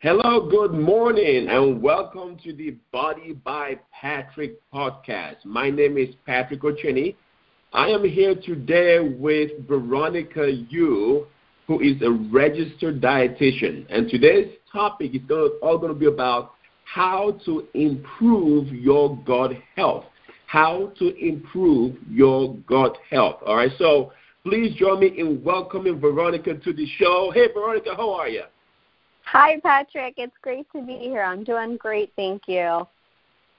Hello, good morning, and welcome to the Body by Patrick podcast. My name is Patrick Ocheni. I am here today with Veronica Yu, who is a registered dietitian. And today's topic is all going to be about how to improve your gut health. How to improve your gut health. All right, so please join me in welcoming Veronica to the show. Hey, Veronica, how are you? Hi, Patrick. It's great to be here. I'm doing great. Thank you.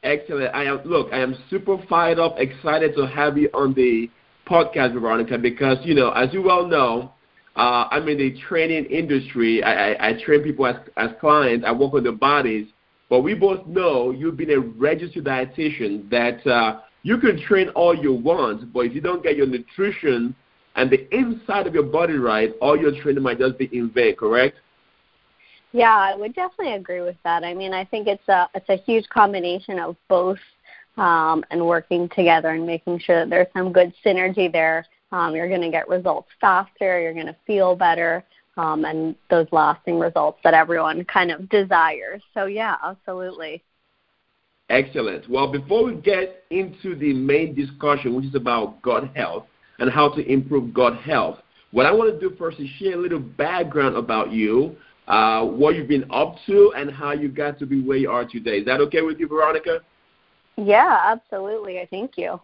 Excellent. I am look. I am super fired up, excited to have you on the podcast, Veronica, because you know, as you well know, uh, I'm in the training industry. I, I, I train people as as clients. I work on their bodies, but we both know you've been a registered dietitian that uh, you can train all you want, but if you don't get your nutrition and the inside of your body right, all your training might just be in vain. Correct? Yeah, I would definitely agree with that. I mean, I think it's a it's a huge combination of both um, and working together and making sure that there's some good synergy there. Um, you're going to get results faster. You're going to feel better, um, and those lasting results that everyone kind of desires. So yeah, absolutely. Excellent. Well, before we get into the main discussion, which is about gut health and how to improve gut health, what I want to do first is share a little background about you uh, what you've been up to, and how you got to be where you are today. Is that okay with you, Veronica? Yeah, absolutely. I thank you.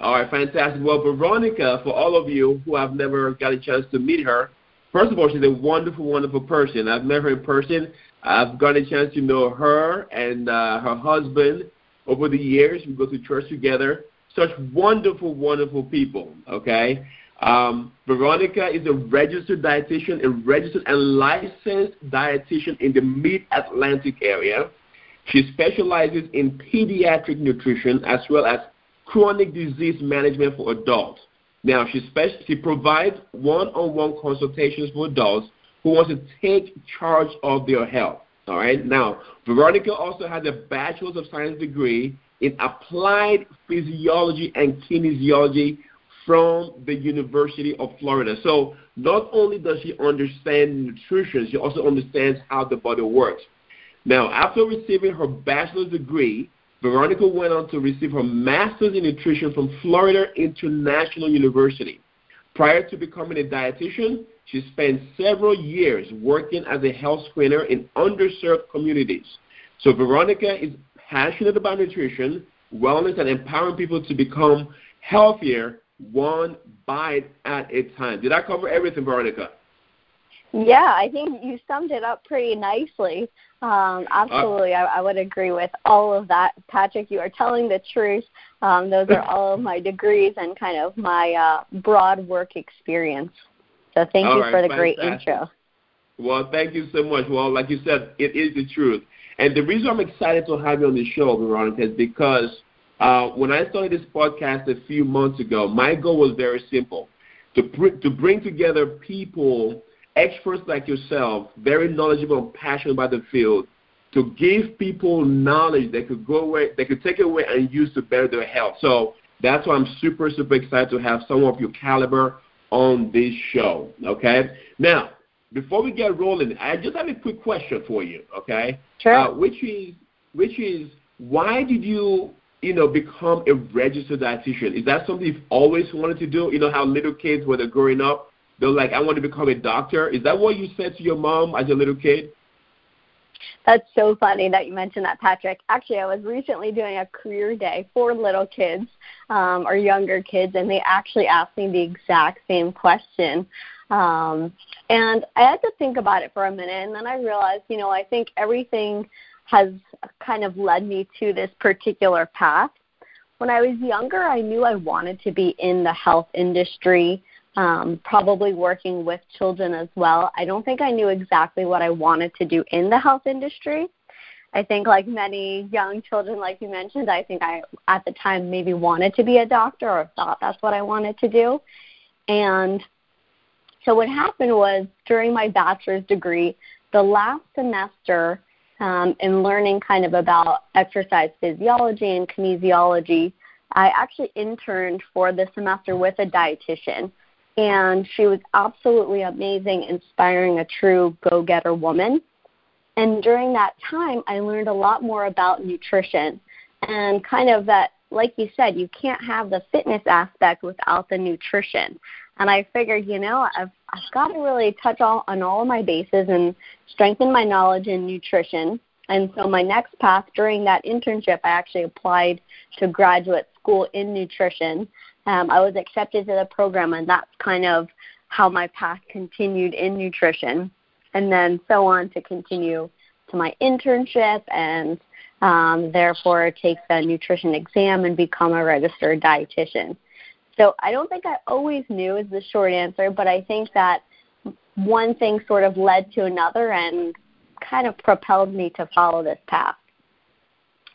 All right, fantastic. Well, Veronica, for all of you who have never got a chance to meet her, first of all, she's a wonderful, wonderful person. I've met her in person. I've got a chance to know her and uh, her husband over the years. We go to church together. Such wonderful, wonderful people. Okay, um, Veronica is a registered dietitian, a registered and licensed dietitian in the Mid Atlantic area. She specializes in pediatric nutrition as well as chronic disease management for adults. Now, she, spe- she provides one on one consultations for adults who want to take charge of their health. All right. Now, Veronica also has a Bachelor's of Science degree in applied physiology and kinesiology from the University of Florida. So not only does she understand nutrition, she also understands how the body works. Now, after receiving her bachelor's degree, Veronica went on to receive her master's in nutrition from Florida International University. Prior to becoming a dietitian, she spent several years working as a health screener in underserved communities. So Veronica is passionate about nutrition, wellness, and empowering people to become healthier one bite at a time. Did I cover everything, Veronica? Yeah, I think you summed it up pretty nicely. Um, absolutely, uh, I, I would agree with all of that. Patrick, you are telling the truth. Um, those are all of my degrees and kind of my uh, broad work experience. So thank you right, for the fantastic. great intro. Well, thank you so much. Well, like you said, it is the truth. And the reason I'm excited to have you on the show, Veronica, is because uh, when I started this podcast a few months ago, my goal was very simple to, br- to bring together people, experts like yourself, very knowledgeable and passionate about the field, to give people knowledge they could go away, they could take away and use to better their health. So that's why I'm super, super excited to have someone of your caliber on this show. Okay. Now, before we get rolling, I just have a quick question for you. Okay. Sure. Uh, which is, which is, why did you you know, become a registered dietitian? Is that something you've always wanted to do? You know how little kids, when they're growing up, they're like, I want to become a doctor. Is that what you said to your mom as a little kid? That's so funny that you mentioned that, Patrick. Actually, I was recently doing a career day for little kids um, or younger kids, and they actually asked me the exact same question. Um, and I had to think about it for a minute, and then I realized, you know, I think everything – has kind of led me to this particular path. When I was younger, I knew I wanted to be in the health industry, um, probably working with children as well. I don't think I knew exactly what I wanted to do in the health industry. I think, like many young children, like you mentioned, I think I, at the time, maybe wanted to be a doctor or thought that's what I wanted to do. And so, what happened was during my bachelor's degree, the last semester, um, in learning kind of about exercise physiology and kinesiology, I actually interned for the semester with a dietitian. And she was absolutely amazing, inspiring a true go getter woman. And during that time, I learned a lot more about nutrition and kind of that, like you said, you can't have the fitness aspect without the nutrition. And I figured, you know, I've, I've got to really touch all, on all of my bases and strengthen my knowledge in nutrition. And so my next path during that internship, I actually applied to graduate school in nutrition. Um, I was accepted to the program, and that's kind of how my path continued in nutrition and then so on to continue to my internship and um, therefore take the nutrition exam and become a registered dietitian. So I don't think I always knew is the short answer, but I think that one thing sort of led to another and kind of propelled me to follow this path.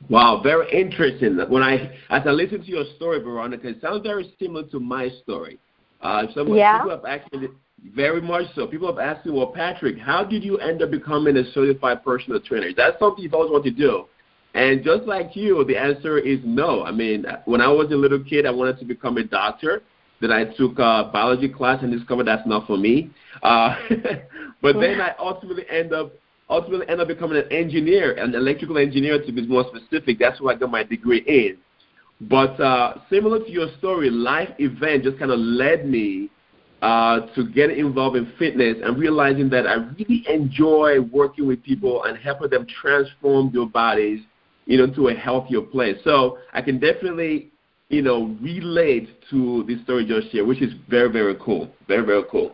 Wow, very interesting. When I as I listen to your story, Veronica, it sounds very similar to my story. Uh, some yeah. people have asked me very much so. People have asked me, well, Patrick, how did you end up becoming a certified personal trainer? That's something you've always wanted to do. And just like you, the answer is no. I mean, when I was a little kid, I wanted to become a doctor. Then I took a biology class and discovered that's not for me. Uh, but then I ultimately end up ultimately end up becoming an engineer, an electrical engineer to be more specific. That's what I got my degree in. But uh, similar to your story, life event just kind of led me uh, to get involved in fitness and realizing that I really enjoy working with people and helping them transform their bodies, you know, to a healthier place. So I can definitely, you know, relate to the story you just shared, which is very, very cool. Very, very cool.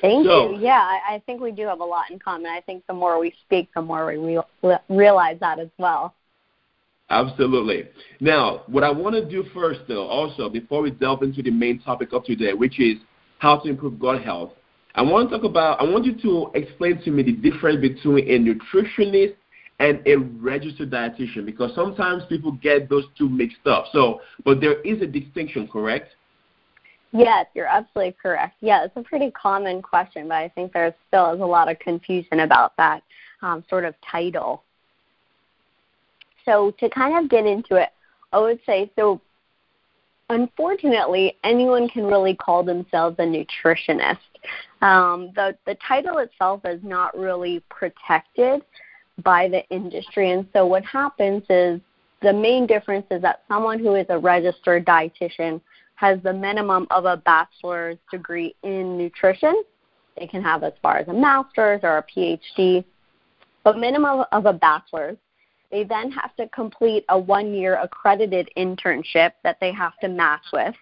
Thank so, you. Yeah, I, I think we do have a lot in common. I think the more we speak, the more we re- realize that as well. Absolutely. Now, what I want to do first, though, also, before we delve into the main topic of today, which is how to improve gut health, I want to talk about, I want you to explain to me the difference between a nutritionist and a registered dietitian because sometimes people get those two mixed up. So, but there is a distinction, correct? Yes, you're absolutely correct. Yeah, it's a pretty common question, but I think there still is a lot of confusion about that um, sort of title. So to kind of get into it, I would say so. Unfortunately, anyone can really call themselves a nutritionist. Um, the the title itself is not really protected by the industry, and so what happens is the main difference is that someone who is a registered dietitian has the minimum of a bachelor's degree in nutrition. They can have as far as a master's or a PhD, but minimum of a bachelor's. They then have to complete a one year accredited internship that they have to match with.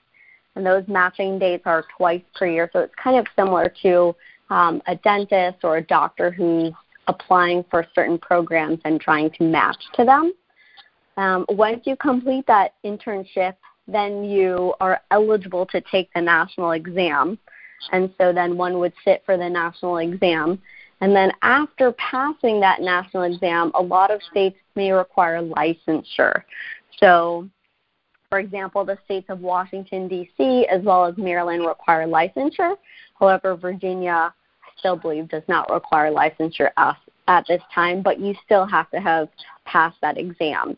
And those matching dates are twice per year. So it's kind of similar to um, a dentist or a doctor who's applying for certain programs and trying to match to them. Um, once you complete that internship then you are eligible to take the national exam. And so then one would sit for the national exam. And then after passing that national exam, a lot of states may require licensure. So, for example, the states of Washington, D.C., as well as Maryland require licensure. However, Virginia, still believe, does not require licensure at this time, but you still have to have passed that exam.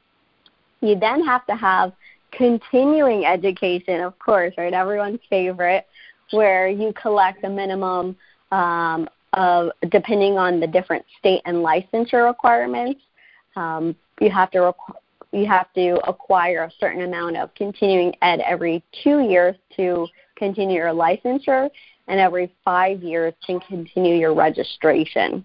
You then have to have continuing education, of course, right? Everyone's favorite, where you collect a minimum um, of, depending on the different state and licensure requirements, um, you have to you have to acquire a certain amount of continuing ed every two years to continue your licensure, and every five years to continue your registration.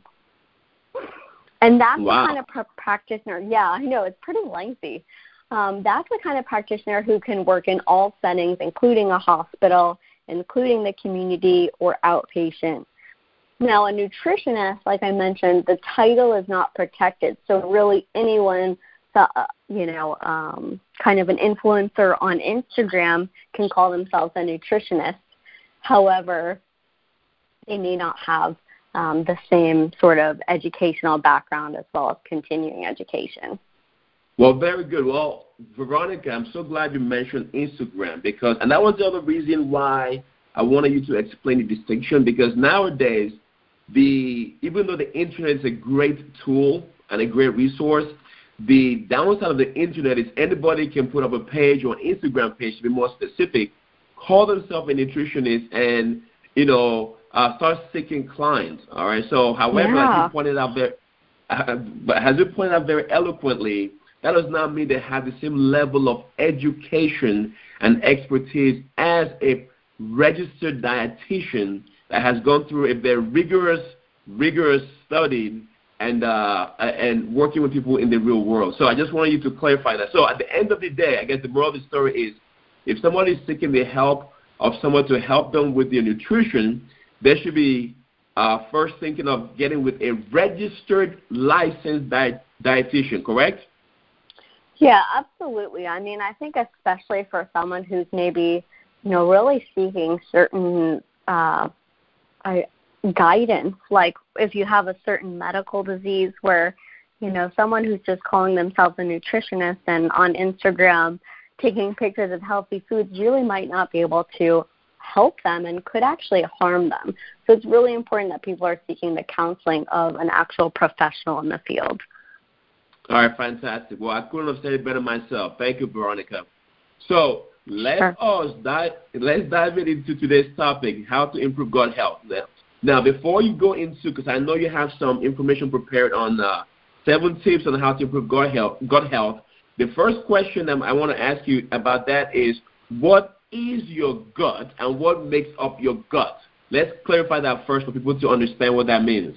And that's wow. the kind of pr- practitioner. Yeah, I know it's pretty lengthy um, that's the kind of practitioner who can work in all settings, including a hospital, including the community or outpatient. Now, a nutritionist, like I mentioned, the title is not protected, so really anyone, uh, you know, um, kind of an influencer on Instagram can call themselves a nutritionist. However, they may not have um, the same sort of educational background as well as continuing education. Well, very good. Well, Veronica, I'm so glad you mentioned Instagram because, and that was the other reason why I wanted you to explain the distinction because nowadays, the even though the internet is a great tool and a great resource, the downside of the internet is anybody can put up a page or an Instagram page to be more specific, call themselves a nutritionist, and you know uh, start seeking clients. All right. So, however, yeah. like you pointed out there, uh, but as you pointed out very eloquently, that does not mean they have the same level of education and expertise as a registered dietitian that has gone through a very rigorous, rigorous study and uh, and working with people in the real world. So I just wanted you to clarify that. So at the end of the day, I guess the moral of the story is, if somebody is seeking the help of someone to help them with their nutrition, they should be uh, first thinking of getting with a registered, licensed diet, dietitian. Correct? Yeah, absolutely. I mean, I think especially for someone who's maybe, you know, really seeking certain uh, I, guidance, like if you have a certain medical disease where, you know, someone who's just calling themselves a nutritionist and on Instagram taking pictures of healthy foods really might not be able to help them and could actually harm them. So it's really important that people are seeking the counseling of an actual professional in the field. All right, fantastic. Well, I couldn't have said it better myself. Thank you, Veronica. So let sure. us dive. Let's dive into today's topic: how to improve gut health. Now, now before you go into, because I know you have some information prepared on uh, seven tips on how to improve gut health. Gut health. The first question I want to ask you about that is, what is your gut and what makes up your gut? Let's clarify that first for people to understand what that means.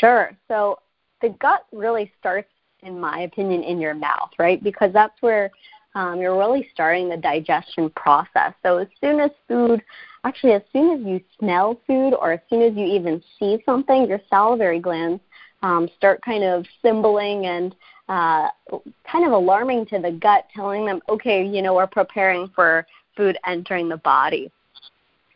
Sure. So the gut really starts, in my opinion, in your mouth, right? Because that's where um, you're really starting the digestion process. So as soon as food, actually, as soon as you smell food or as soon as you even see something, your salivary glands um, start kind of symboling and uh, kind of alarming to the gut, telling them, okay, you know, we're preparing for food entering the body.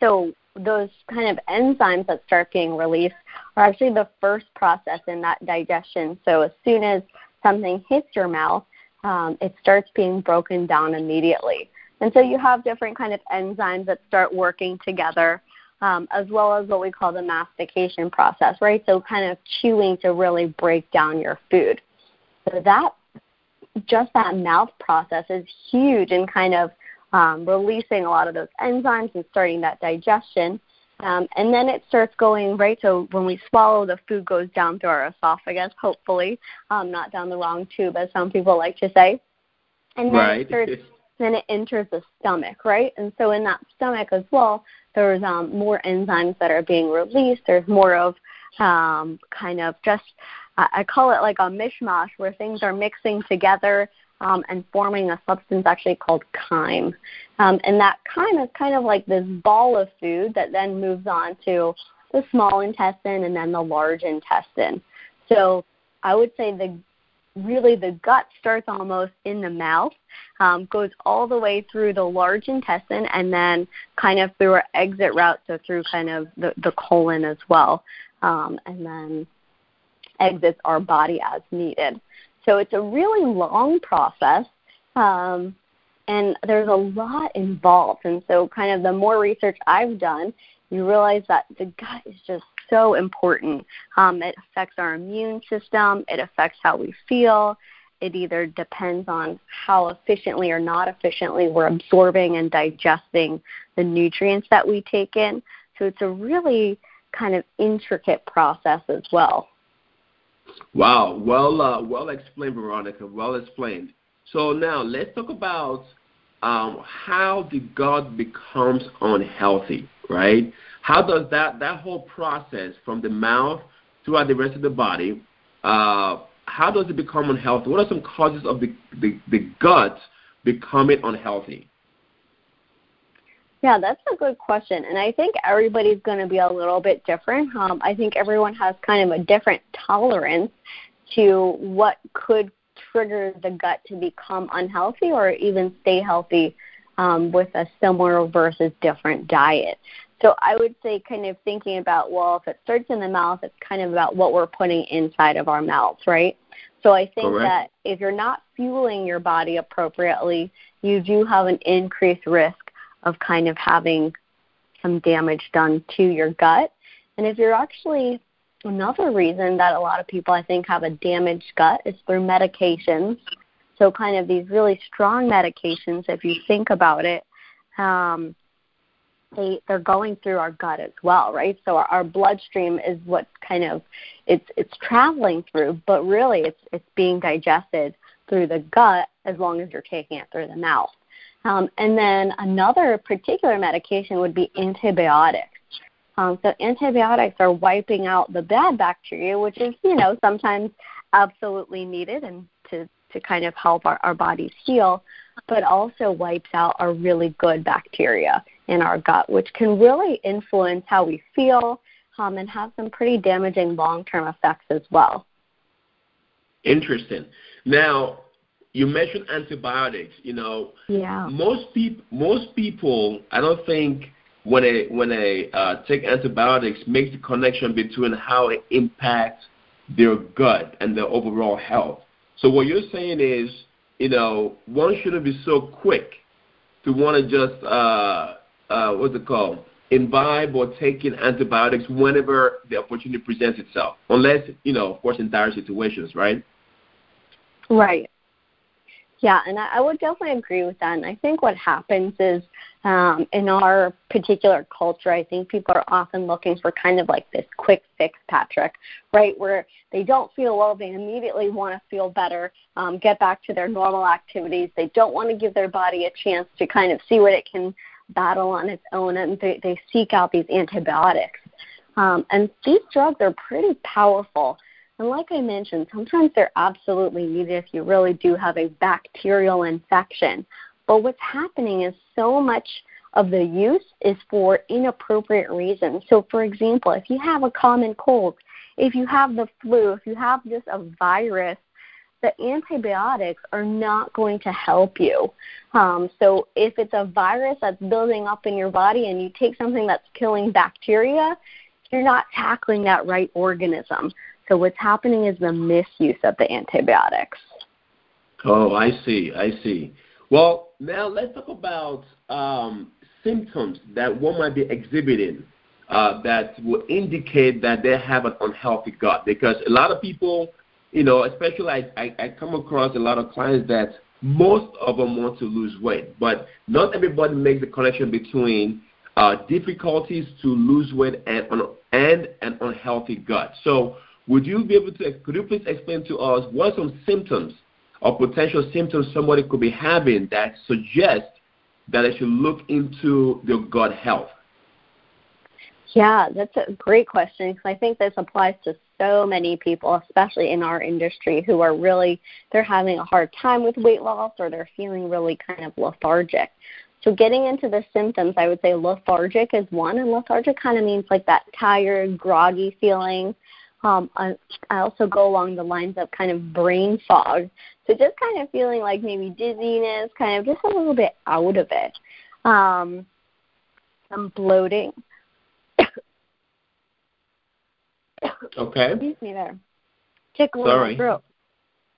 So those kind of enzymes that start being released are actually the first process in that digestion. So as soon as something hits your mouth, um, it starts being broken down immediately. And so you have different kind of enzymes that start working together, um, as well as what we call the mastication process, right? So kind of chewing to really break down your food. So that just that mouth process is huge in kind of um, releasing a lot of those enzymes and starting that digestion. Um, and then it starts going right. So when we swallow, the food goes down through our esophagus, hopefully, um, not down the wrong tube, as some people like to say. And then right. it starts, then it enters the stomach, right? And so in that stomach as well, there's um, more enzymes that are being released. There's more of um, kind of just I call it like a mishmash where things are mixing together um, and forming a substance actually called chyme. Um, and that chyme is kind of like this ball of food that then moves on to the small intestine and then the large intestine. So I would say the really the gut starts almost in the mouth, um, goes all the way through the large intestine, and then kind of through our exit route, so through kind of the, the colon as well, um, and then exits our body as needed. So it's a really long process, um, and there's a lot involved. And so, kind of the more research I've done, you realize that the gut is just so important. Um, it affects our immune system, it affects how we feel. It either depends on how efficiently or not efficiently we're absorbing and digesting the nutrients that we take in. So it's a really kind of intricate process as well. Wow, well, uh, well explained, Veronica. Well explained. So now let's talk about um, how the gut becomes unhealthy, right? How does that that whole process from the mouth throughout the rest of the body? Uh, how does it become unhealthy? What are some causes of the, the, the gut becoming unhealthy? Yeah, that's a good question. And I think everybody's going to be a little bit different. Um, I think everyone has kind of a different tolerance to what could trigger the gut to become unhealthy or even stay healthy um, with a similar versus different diet. So I would say, kind of thinking about, well, if it starts in the mouth, it's kind of about what we're putting inside of our mouths, right? So I think Correct. that if you're not fueling your body appropriately, you do have an increased risk of kind of having some damage done to your gut. And if you're actually another reason that a lot of people I think have a damaged gut is through medications. So kind of these really strong medications, if you think about it, um, they they're going through our gut as well, right? So our, our bloodstream is what kind of it's it's traveling through, but really it's it's being digested through the gut as long as you're taking it through the mouth. Um, and then another particular medication would be antibiotics. Um, so antibiotics are wiping out the bad bacteria, which is you know sometimes absolutely needed and to to kind of help our, our bodies heal, but also wipes out our really good bacteria in our gut, which can really influence how we feel um, and have some pretty damaging long term effects as well. Interesting. Now, you mentioned antibiotics. You know, yeah. most people, most people, I don't think when they when they uh, take antibiotics makes the connection between how it impacts their gut and their overall health. So what you're saying is, you know, one shouldn't be so quick to want to just uh, uh, what's it called? Imbibe or taking antibiotics whenever the opportunity presents itself, unless you know, of course, in dire situations, right? Right. Yeah, and I, I would definitely agree with that. And I think what happens is um, in our particular culture, I think people are often looking for kind of like this quick fix, Patrick, right? Where they don't feel well, they immediately want to feel better, um, get back to their normal activities. They don't want to give their body a chance to kind of see what it can battle on its own, and they, they seek out these antibiotics. Um, and these drugs are pretty powerful. And like I mentioned, sometimes they're absolutely needed if you really do have a bacterial infection. But what's happening is so much of the use is for inappropriate reasons. So, for example, if you have a common cold, if you have the flu, if you have just a virus, the antibiotics are not going to help you. Um, so, if it's a virus that's building up in your body and you take something that's killing bacteria, you're not tackling that right organism. So, what's happening is the misuse of the antibiotics. Oh, I see. I see. Well, now let's talk about um, symptoms that one might be exhibiting uh, that will indicate that they have an unhealthy gut. Because a lot of people, you know, especially I, I, I come across a lot of clients that most of them want to lose weight, but not everybody makes the connection between uh, difficulties to lose weight and, and an unhealthy gut. So, would you be able to could you please explain to us what are some symptoms or potential symptoms somebody could be having that suggest that they should look into their gut health? Yeah, that's a great question because I think this applies to so many people, especially in our industry, who are really they're having a hard time with weight loss or they're feeling really kind of lethargic. So getting into the symptoms, I would say lethargic is one, and lethargic kind of means like that tired, groggy feeling. Um, I, I also go along the lines of kind of brain fog. So just kind of feeling like maybe dizziness, kind of just a little bit out of it. Um, some bloating. okay. Excuse me there. Tickle Sorry. throat.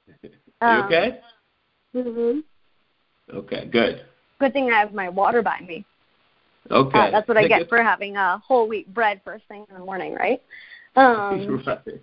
you Um, okay? Mhm. Okay, good. Good thing I have my water by me. Okay. Uh, that's what I get for having a whole wheat bread first thing in the morning, right? Um, right.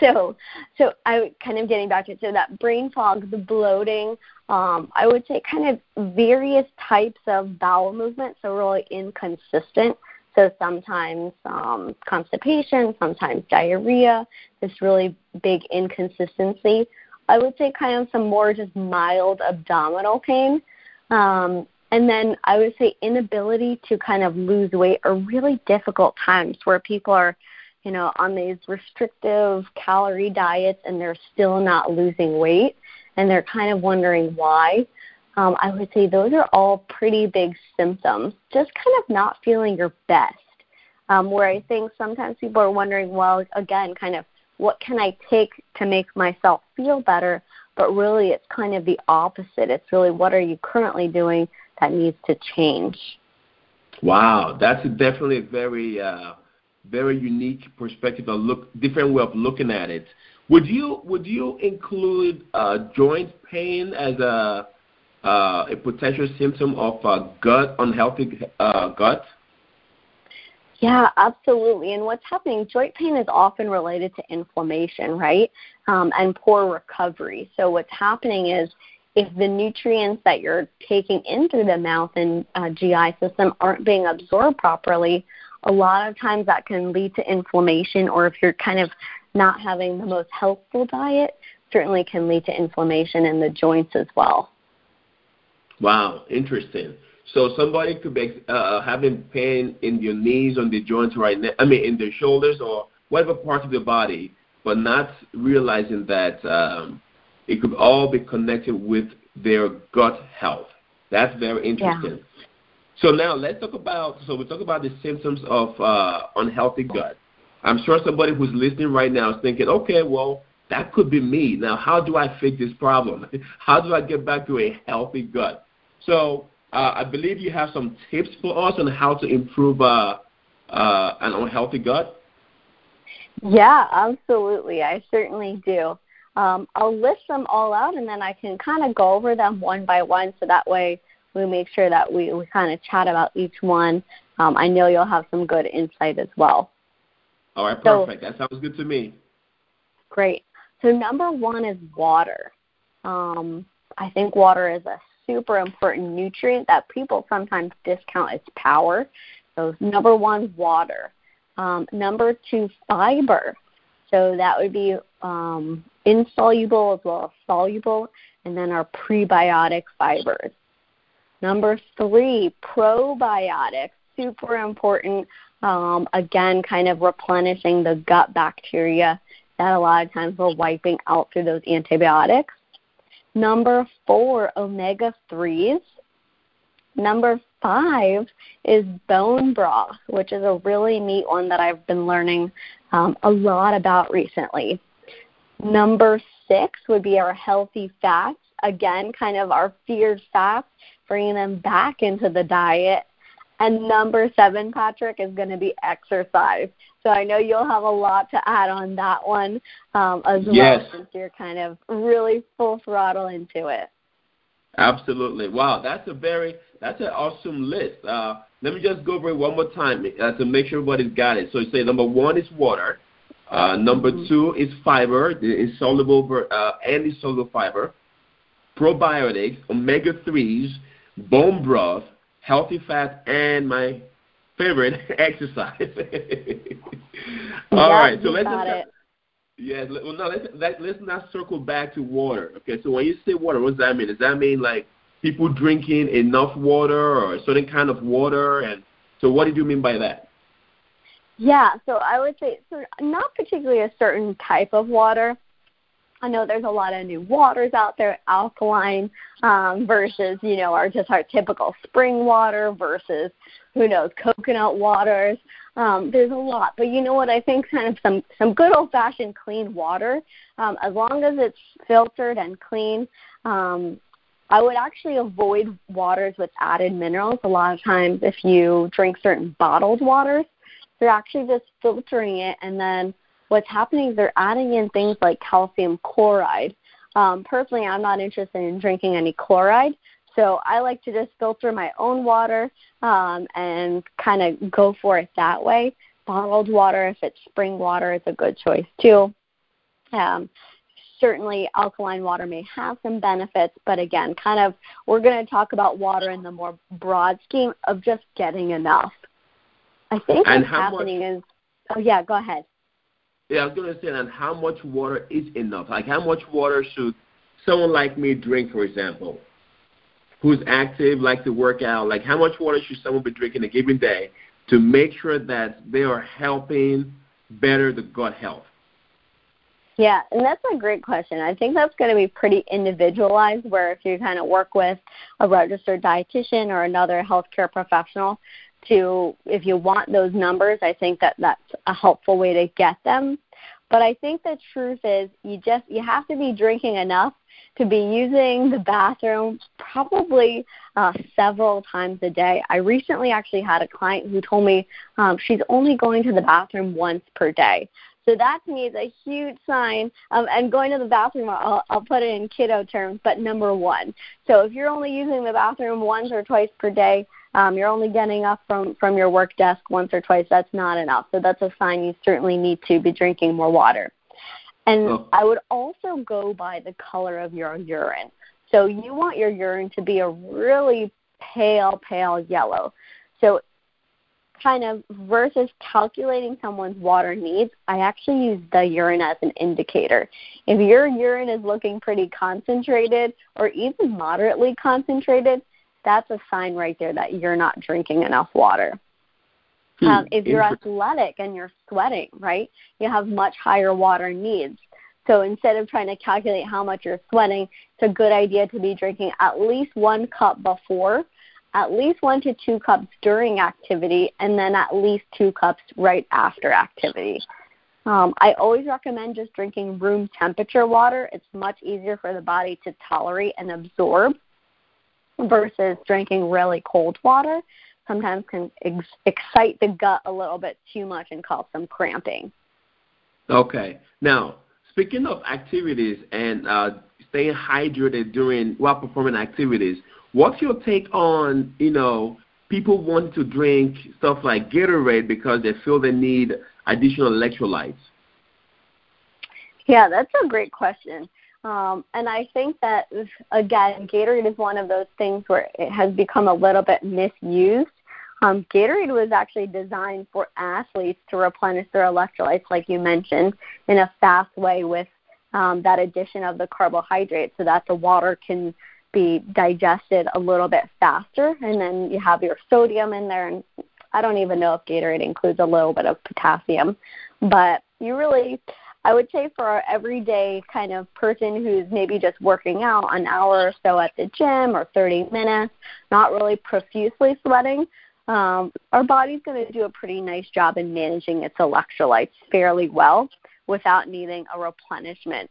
so so I kind of getting back to so that brain fog, the bloating, um, I would say kind of various types of bowel movement, so really inconsistent. So sometimes um, constipation, sometimes diarrhea, this really big inconsistency. I would say kind of some more just mild abdominal pain. Um, and then I would say inability to kind of lose weight or really difficult times where people are you know, on these restrictive calorie diets and they're still not losing weight and they're kind of wondering why. Um, I would say those are all pretty big symptoms. Just kind of not feeling your best. Um, where I think sometimes people are wondering, well, again, kind of what can I take to make myself feel better? But really, it's kind of the opposite. It's really what are you currently doing that needs to change. Wow, that's definitely a very uh, very unique perspective, a look different way of looking at it. Would you would you include uh, joint pain as a uh, a potential symptom of uh, gut unhealthy uh, gut? Yeah, absolutely. And what's happening, joint pain is often related to inflammation, right? Um, and poor recovery. So what's happening is if the nutrients that you're taking in through the mouth and uh, GI system aren't being absorbed properly, a lot of times that can lead to inflammation, or if you're kind of not having the most healthful diet, certainly can lead to inflammation in the joints as well. Wow, interesting. So somebody could be uh, having pain in your knees, on the joints right now. I mean, in their shoulders or whatever part of the body, but not realizing that um, it could all be connected with their gut health. That's very interesting. Yeah. So now let's talk about. So we talk about the symptoms of uh, unhealthy gut. I'm sure somebody who's listening right now is thinking, okay, well, that could be me. Now, how do I fix this problem? how do I get back to a healthy gut? So uh, I believe you have some tips for us on how to improve uh, uh, an unhealthy gut. Yeah, absolutely. I certainly do. Um, I'll list them all out and then I can kind of go over them one by one so that way we make sure that we, we kind of chat about each one. Um, I know you'll have some good insight as well. All right, perfect. So, that sounds good to me. Great. So number one is water. Um, I think water is a super important nutrient that people sometimes discount its power. So number one, water. Um, number two, fiber. So that would be um, insoluble as well as soluble, and then our prebiotic fibers. Number three, probiotics. Super important. Um, again, kind of replenishing the gut bacteria that a lot of times we're wiping out through those antibiotics. Number four, omega 3s. Number five is bone broth, which is a really neat one that I've been learning um, a lot about recently. Number six would be our healthy fats. Again, kind of our feared fats, bringing them back into the diet. And number seven, Patrick, is going to be exercise. So I know you'll have a lot to add on that one um, as yes. well, since you're kind of really full throttle into it. Absolutely. Wow, that's a very that's an awesome list. Uh, let me just go over it one more time uh, to make sure everybody's got it. So you say number one is water. Uh, number mm-hmm. two is fiber, the insoluble uh, and insoluble fiber. Probiotics, omega threes, bone broth, healthy fat, and my favorite, exercise. All right, so let's just, it. Yeah, well, no, let's let, let's not circle back to water. Okay, so when you say water, what does that mean? Does that mean like people drinking enough water or a certain kind of water? And so, what did you mean by that? Yeah, so I would say so not particularly a certain type of water. I know there's a lot of new waters out there, alkaline um, versus you know our just our typical spring water versus who knows coconut waters. Um, there's a lot, but you know what? I think kind of some some good old fashioned clean water, um, as long as it's filtered and clean. Um, I would actually avoid waters with added minerals. A lot of times, if you drink certain bottled waters, they're actually just filtering it and then what's happening is they're adding in things like calcium chloride. Um, personally, I'm not interested in drinking any chloride, so I like to just filter my own water um, and kind of go for it that way. Bottled water, if it's spring water, is a good choice too. Um, certainly, alkaline water may have some benefits, but again, kind of we're going to talk about water in the more broad scheme of just getting enough. I think and what's happening much, is, oh yeah, go ahead. Yeah, I was going to say, and how much water is enough? Like, how much water should someone like me drink, for example, who's active, like to work out? Like, how much water should someone be drinking a given day to make sure that they are helping better the gut health? Yeah, and that's a great question. I think that's going to be pretty individualized. Where if you kind of work with a registered dietitian or another healthcare professional, to if you want those numbers i think that that's a helpful way to get them but i think the truth is you just you have to be drinking enough to be using the bathroom probably uh, several times a day. I recently actually had a client who told me um, she's only going to the bathroom once per day. So that to me is a huge sign. Um, and going to the bathroom, I'll, I'll put it in kiddo terms, but number one. So if you're only using the bathroom once or twice per day, um, you're only getting up from, from your work desk once or twice, that's not enough. So that's a sign you certainly need to be drinking more water. And oh. I would also go by the color of your urine. So you want your urine to be a really pale, pale yellow. So kind of versus calculating someone's water needs, I actually use the urine as an indicator. If your urine is looking pretty concentrated or even moderately concentrated, that's a sign right there that you're not drinking enough water. Hmm, um, if you're athletic and you're sweating, right, you have much higher water needs. So instead of trying to calculate how much you're sweating, it's a good idea to be drinking at least one cup before at least one to two cups during activity, and then at least two cups right after activity. Um, I always recommend just drinking room temperature water. It's much easier for the body to tolerate and absorb versus drinking really cold water. Sometimes can ex- excite the gut a little bit too much and cause some cramping. Okay. Now, speaking of activities and uh, staying hydrated during while performing activities, What's your take on, you know, people want to drink stuff like Gatorade because they feel they need additional electrolytes? Yeah, that's a great question. Um, and I think that, again, Gatorade is one of those things where it has become a little bit misused. Um, Gatorade was actually designed for athletes to replenish their electrolytes, like you mentioned, in a fast way with um, that addition of the carbohydrates so that the water can be digested a little bit faster. And then you have your sodium in there. And I don't even know if Gatorade includes a little bit of potassium. But you really, I would say for our everyday kind of person who's maybe just working out an hour or so at the gym or 30 minutes, not really profusely sweating, um, our body's going to do a pretty nice job in managing its electrolytes fairly well without needing a replenishment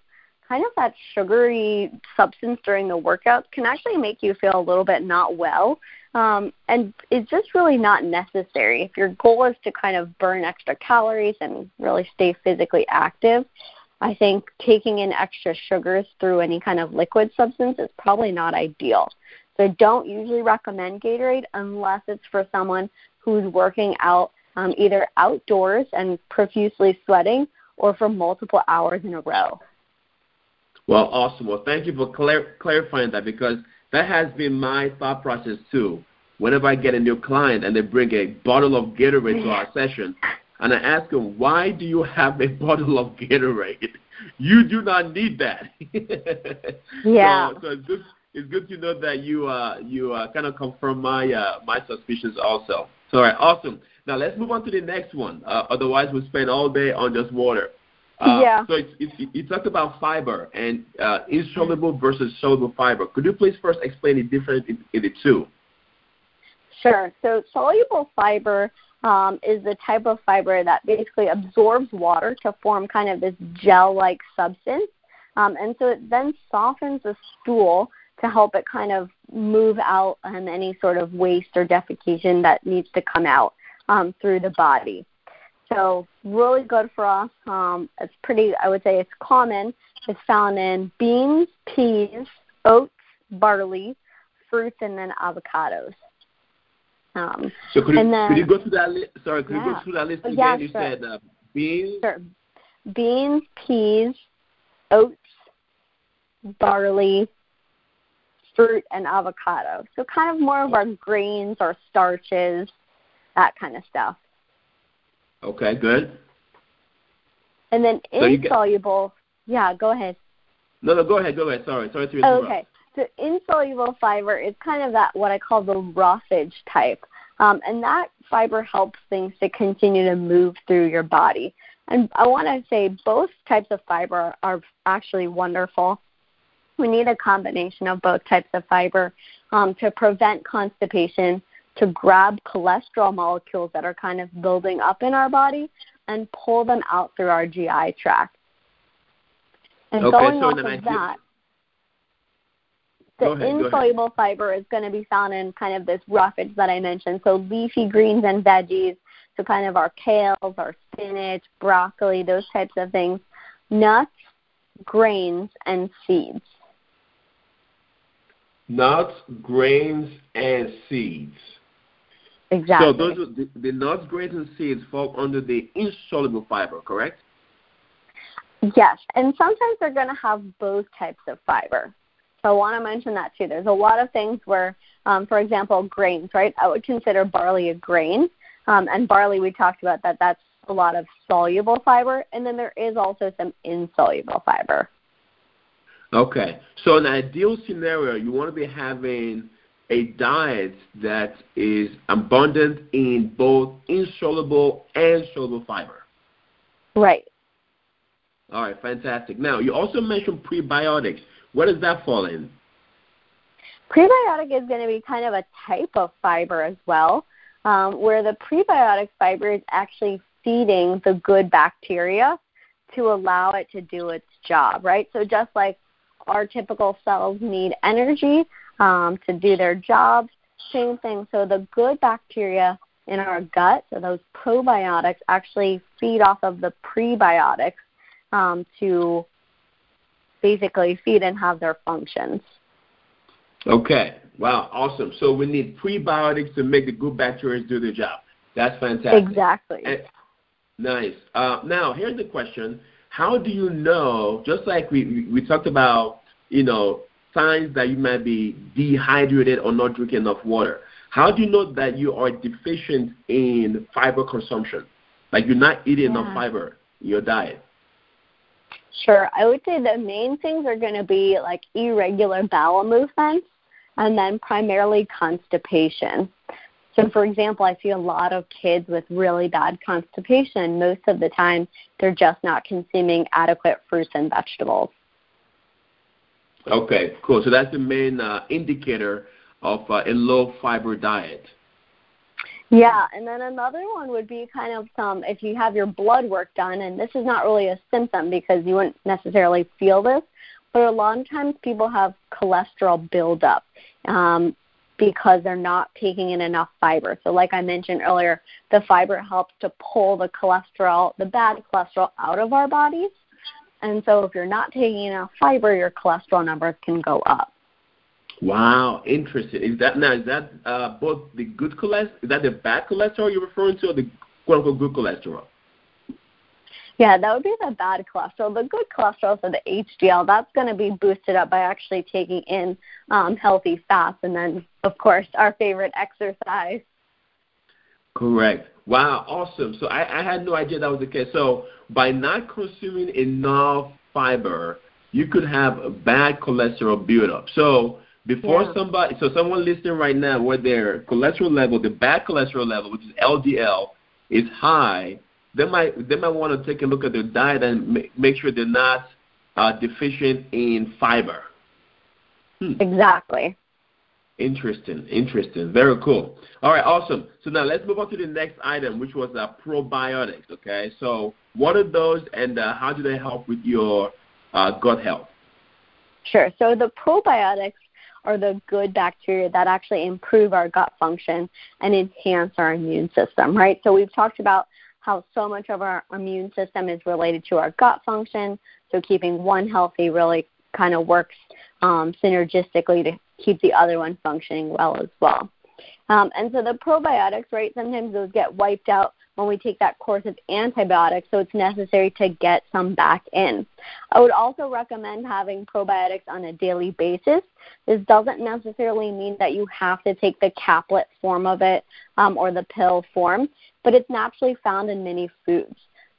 kind of that sugary substance during the workouts can actually make you feel a little bit not well. Um, and it's just really not necessary. If your goal is to kind of burn extra calories and really stay physically active, I think taking in extra sugars through any kind of liquid substance is probably not ideal. So I don't usually recommend Gatorade unless it's for someone who's working out um, either outdoors and profusely sweating or for multiple hours in a row. Well, awesome. Well, thank you for clar- clarifying that because that has been my thought process too. Whenever I get a new client and they bring a bottle of Gatorade to our session, and I ask them, why do you have a bottle of Gatorade? You do not need that. yeah. So, so it's good. It's good to know that you uh, you uh, kind of confirm my uh, my suspicions also. So, all right, awesome. Now let's move on to the next one. Uh, otherwise, we'll spend all day on just water. Uh, yeah. So it's, it's, you talked about fiber and uh, insoluble versus soluble fiber. Could you please first explain the difference in, in the two? Sure. So soluble fiber um, is the type of fiber that basically absorbs water to form kind of this gel-like substance, um, and so it then softens the stool to help it kind of move out um, any sort of waste or defecation that needs to come out um, through the body. So really good for us. Um, it's pretty, I would say it's common. It's found in beans, peas, oats, barley, fruits, and then avocados. Um, so could you, then, could you go through that list? Sorry, could yeah. you go through that list again? Yeah, you sure. said uh, beans. Sure. Beans, peas, oats, barley, fruit, and avocado. So kind of more of our grains or starches, that kind of stuff. Okay, good. And then so insoluble. Get, yeah, go ahead. No, no, go ahead, go ahead. Sorry, sorry to interrupt. Okay, so insoluble fiber is kind of that what I call the roughage type, um, and that fiber helps things to continue to move through your body. And I want to say both types of fiber are actually wonderful. We need a combination of both types of fiber um, to prevent constipation to grab cholesterol molecules that are kind of building up in our body and pull them out through our GI tract. And okay, going so off of that, the ahead, insoluble fiber is going to be found in kind of this roughage that I mentioned. So leafy greens and veggies, so kind of our kales, our spinach, broccoli, those types of things, nuts, grains, and seeds. Nuts, grains, and seeds. Exactly. So those the, the nuts, grains, and seeds fall under the insoluble fiber, correct? Yes, and sometimes they're going to have both types of fiber. So I want to mention that too. There's a lot of things where, um, for example, grains, right? I would consider barley a grain. Um, and barley, we talked about that. That's a lot of soluble fiber, and then there is also some insoluble fiber. Okay. So in an ideal scenario, you want to be having a diet that is abundant in both insoluble and soluble fiber. Right. All right, fantastic. Now, you also mentioned prebiotics. Where does that fall in? Prebiotic is going to be kind of a type of fiber as well, um, where the prebiotic fiber is actually feeding the good bacteria to allow it to do its job, right? So just like our typical cells need energy um, to do their jobs, same thing. So the good bacteria in our gut, so those probiotics, actually feed off of the prebiotics um, to basically feed and have their functions. Okay. Wow. Awesome. So we need prebiotics to make the good bacteria do their job. That's fantastic. Exactly. And, nice. Uh, now, here's the question: How do you know? Just like we we talked about, you know, signs that you might be dehydrated or not drinking enough water. How do you know that you are deficient in fiber consumption? Like you're not eating yeah. enough fiber in your diet? Sure. I would say the main things are going to be like irregular bowel movements and then primarily constipation. So, for example, I see a lot of kids with really bad constipation. Most of the time, they're just not consuming adequate fruits and vegetables. Okay, cool. So that's the main uh, indicator of uh, a low fiber diet. Yeah, and then another one would be kind of some if you have your blood work done, and this is not really a symptom because you wouldn't necessarily feel this, but a lot of times people have cholesterol buildup um, because they're not taking in enough fiber. So, like I mentioned earlier, the fiber helps to pull the cholesterol, the bad cholesterol, out of our bodies. And so, if you're not taking enough fiber, your cholesterol numbers can go up. Wow, interesting. Is that now? Is that uh, both the good cholesterol? Is that the bad cholesterol you're referring to, or the quote unquote good cholesterol? Yeah, that would be the bad cholesterol. The good cholesterol, so the HDL, that's going to be boosted up by actually taking in um, healthy fats, and then of course our favorite exercise. Correct. Wow, awesome. So I, I had no idea that was the case. So by not consuming enough fiber, you could have a bad cholesterol buildup. So before yeah. somebody, so someone listening right now, where their cholesterol level, the bad cholesterol level, which is LDL, is high, they might they might want to take a look at their diet and make make sure they're not uh, deficient in fiber. Hmm. Exactly. Interesting, interesting, very cool. All right, awesome. So now let's move on to the next item, which was uh, probiotics. Okay, so what are those, and uh, how do they help with your uh, gut health? Sure. So the probiotics are the good bacteria that actually improve our gut function and enhance our immune system, right? So we've talked about how so much of our immune system is related to our gut function. So keeping one healthy really kind of works um, synergistically to keep the other one functioning well as well. Um, and so the probiotics, right, sometimes those get wiped out when we take that course of antibiotics, so it's necessary to get some back in. I would also recommend having probiotics on a daily basis. This doesn't necessarily mean that you have to take the caplet form of it um, or the pill form, but it's naturally found in many foods.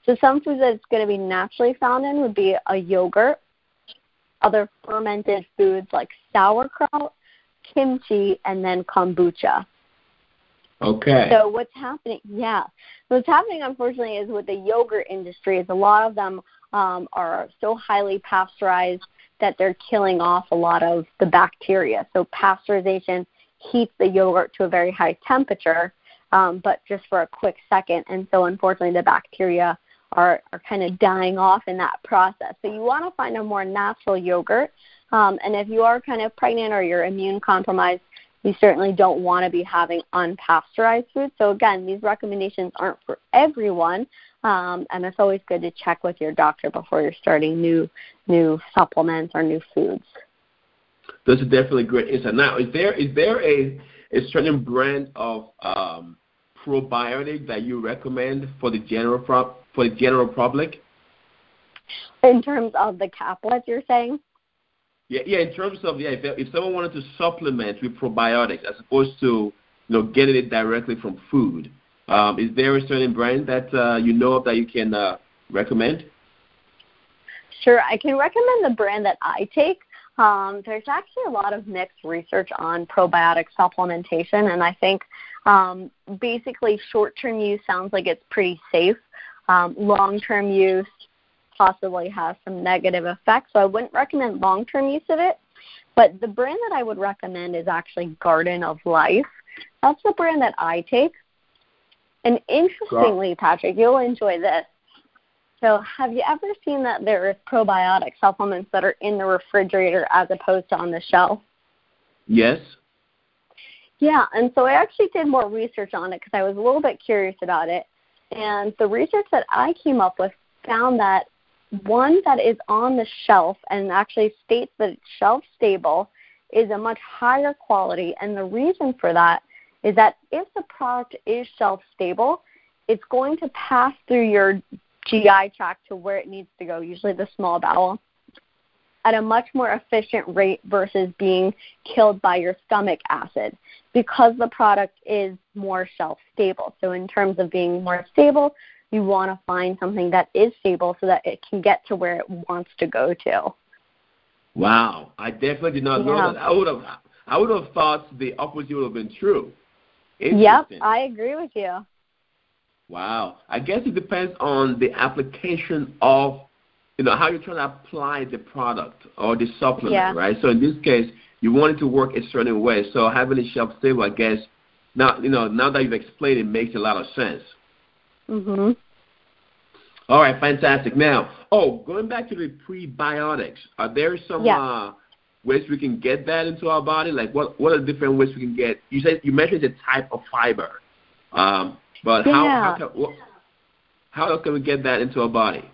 So some foods that it's going to be naturally found in would be a yogurt, other fermented foods like sauerkraut, kimchi, and then kombucha. Okay. So what's happening? Yeah, what's happening unfortunately is with the yogurt industry is a lot of them um, are so highly pasteurized that they're killing off a lot of the bacteria. So pasteurization heats the yogurt to a very high temperature, um, but just for a quick second, and so unfortunately the bacteria are are kind of dying off in that process. So you want to find a more natural yogurt. Um, and if you are kind of pregnant or you're immune compromised, you certainly don't want to be having unpasteurized food. So again, these recommendations aren't for everyone, um, and it's always good to check with your doctor before you're starting new new supplements or new foods. Those are definitely great insight. Now, is there is there a a certain brand of um, probiotic that you recommend for the general pro- for the general public? In terms of the caplets, you're saying? Yeah, yeah. In terms of yeah, if, if someone wanted to supplement with probiotics as opposed to you know getting it directly from food, um, is there a certain brand that uh, you know of that you can uh, recommend? Sure, I can recommend the brand that I take. Um, there's actually a lot of mixed research on probiotic supplementation, and I think um, basically short-term use sounds like it's pretty safe. Um, long-term use possibly has some negative effects, so I wouldn't recommend long-term use of it. But the brand that I would recommend is actually Garden of Life. That's the brand that I take. And interestingly, Patrick, you'll enjoy this. So, have you ever seen that there is probiotic supplements that are in the refrigerator as opposed to on the shelf? Yes. Yeah, and so I actually did more research on it because I was a little bit curious about it. And the research that I came up with found that one that is on the shelf and actually states that it's shelf stable is a much higher quality. And the reason for that is that if the product is shelf stable, it's going to pass through your GI tract to where it needs to go, usually the small bowel, at a much more efficient rate versus being killed by your stomach acid because the product is more shelf stable. So, in terms of being more stable, you want to find something that is stable so that it can get to where it wants to go to. Wow, I definitely did not yeah. know that. I would have, I would have thought the opposite would have been true. Yep, I agree with you. Wow. I guess it depends on the application of, you know, how you're trying to apply the product or the supplement, yeah. right? So in this case, you want it to work a certain way. So having it shelf stable, I guess, now you know, now that you've explained it, makes a lot of sense. Mhm. All right, fantastic. Now, oh, going back to the prebiotics, are there some yeah. uh, ways we can get that into our body? Like, what what are the different ways we can get? You said you mentioned the type of fiber. Um, but yeah. how how can, how can we get that into our body?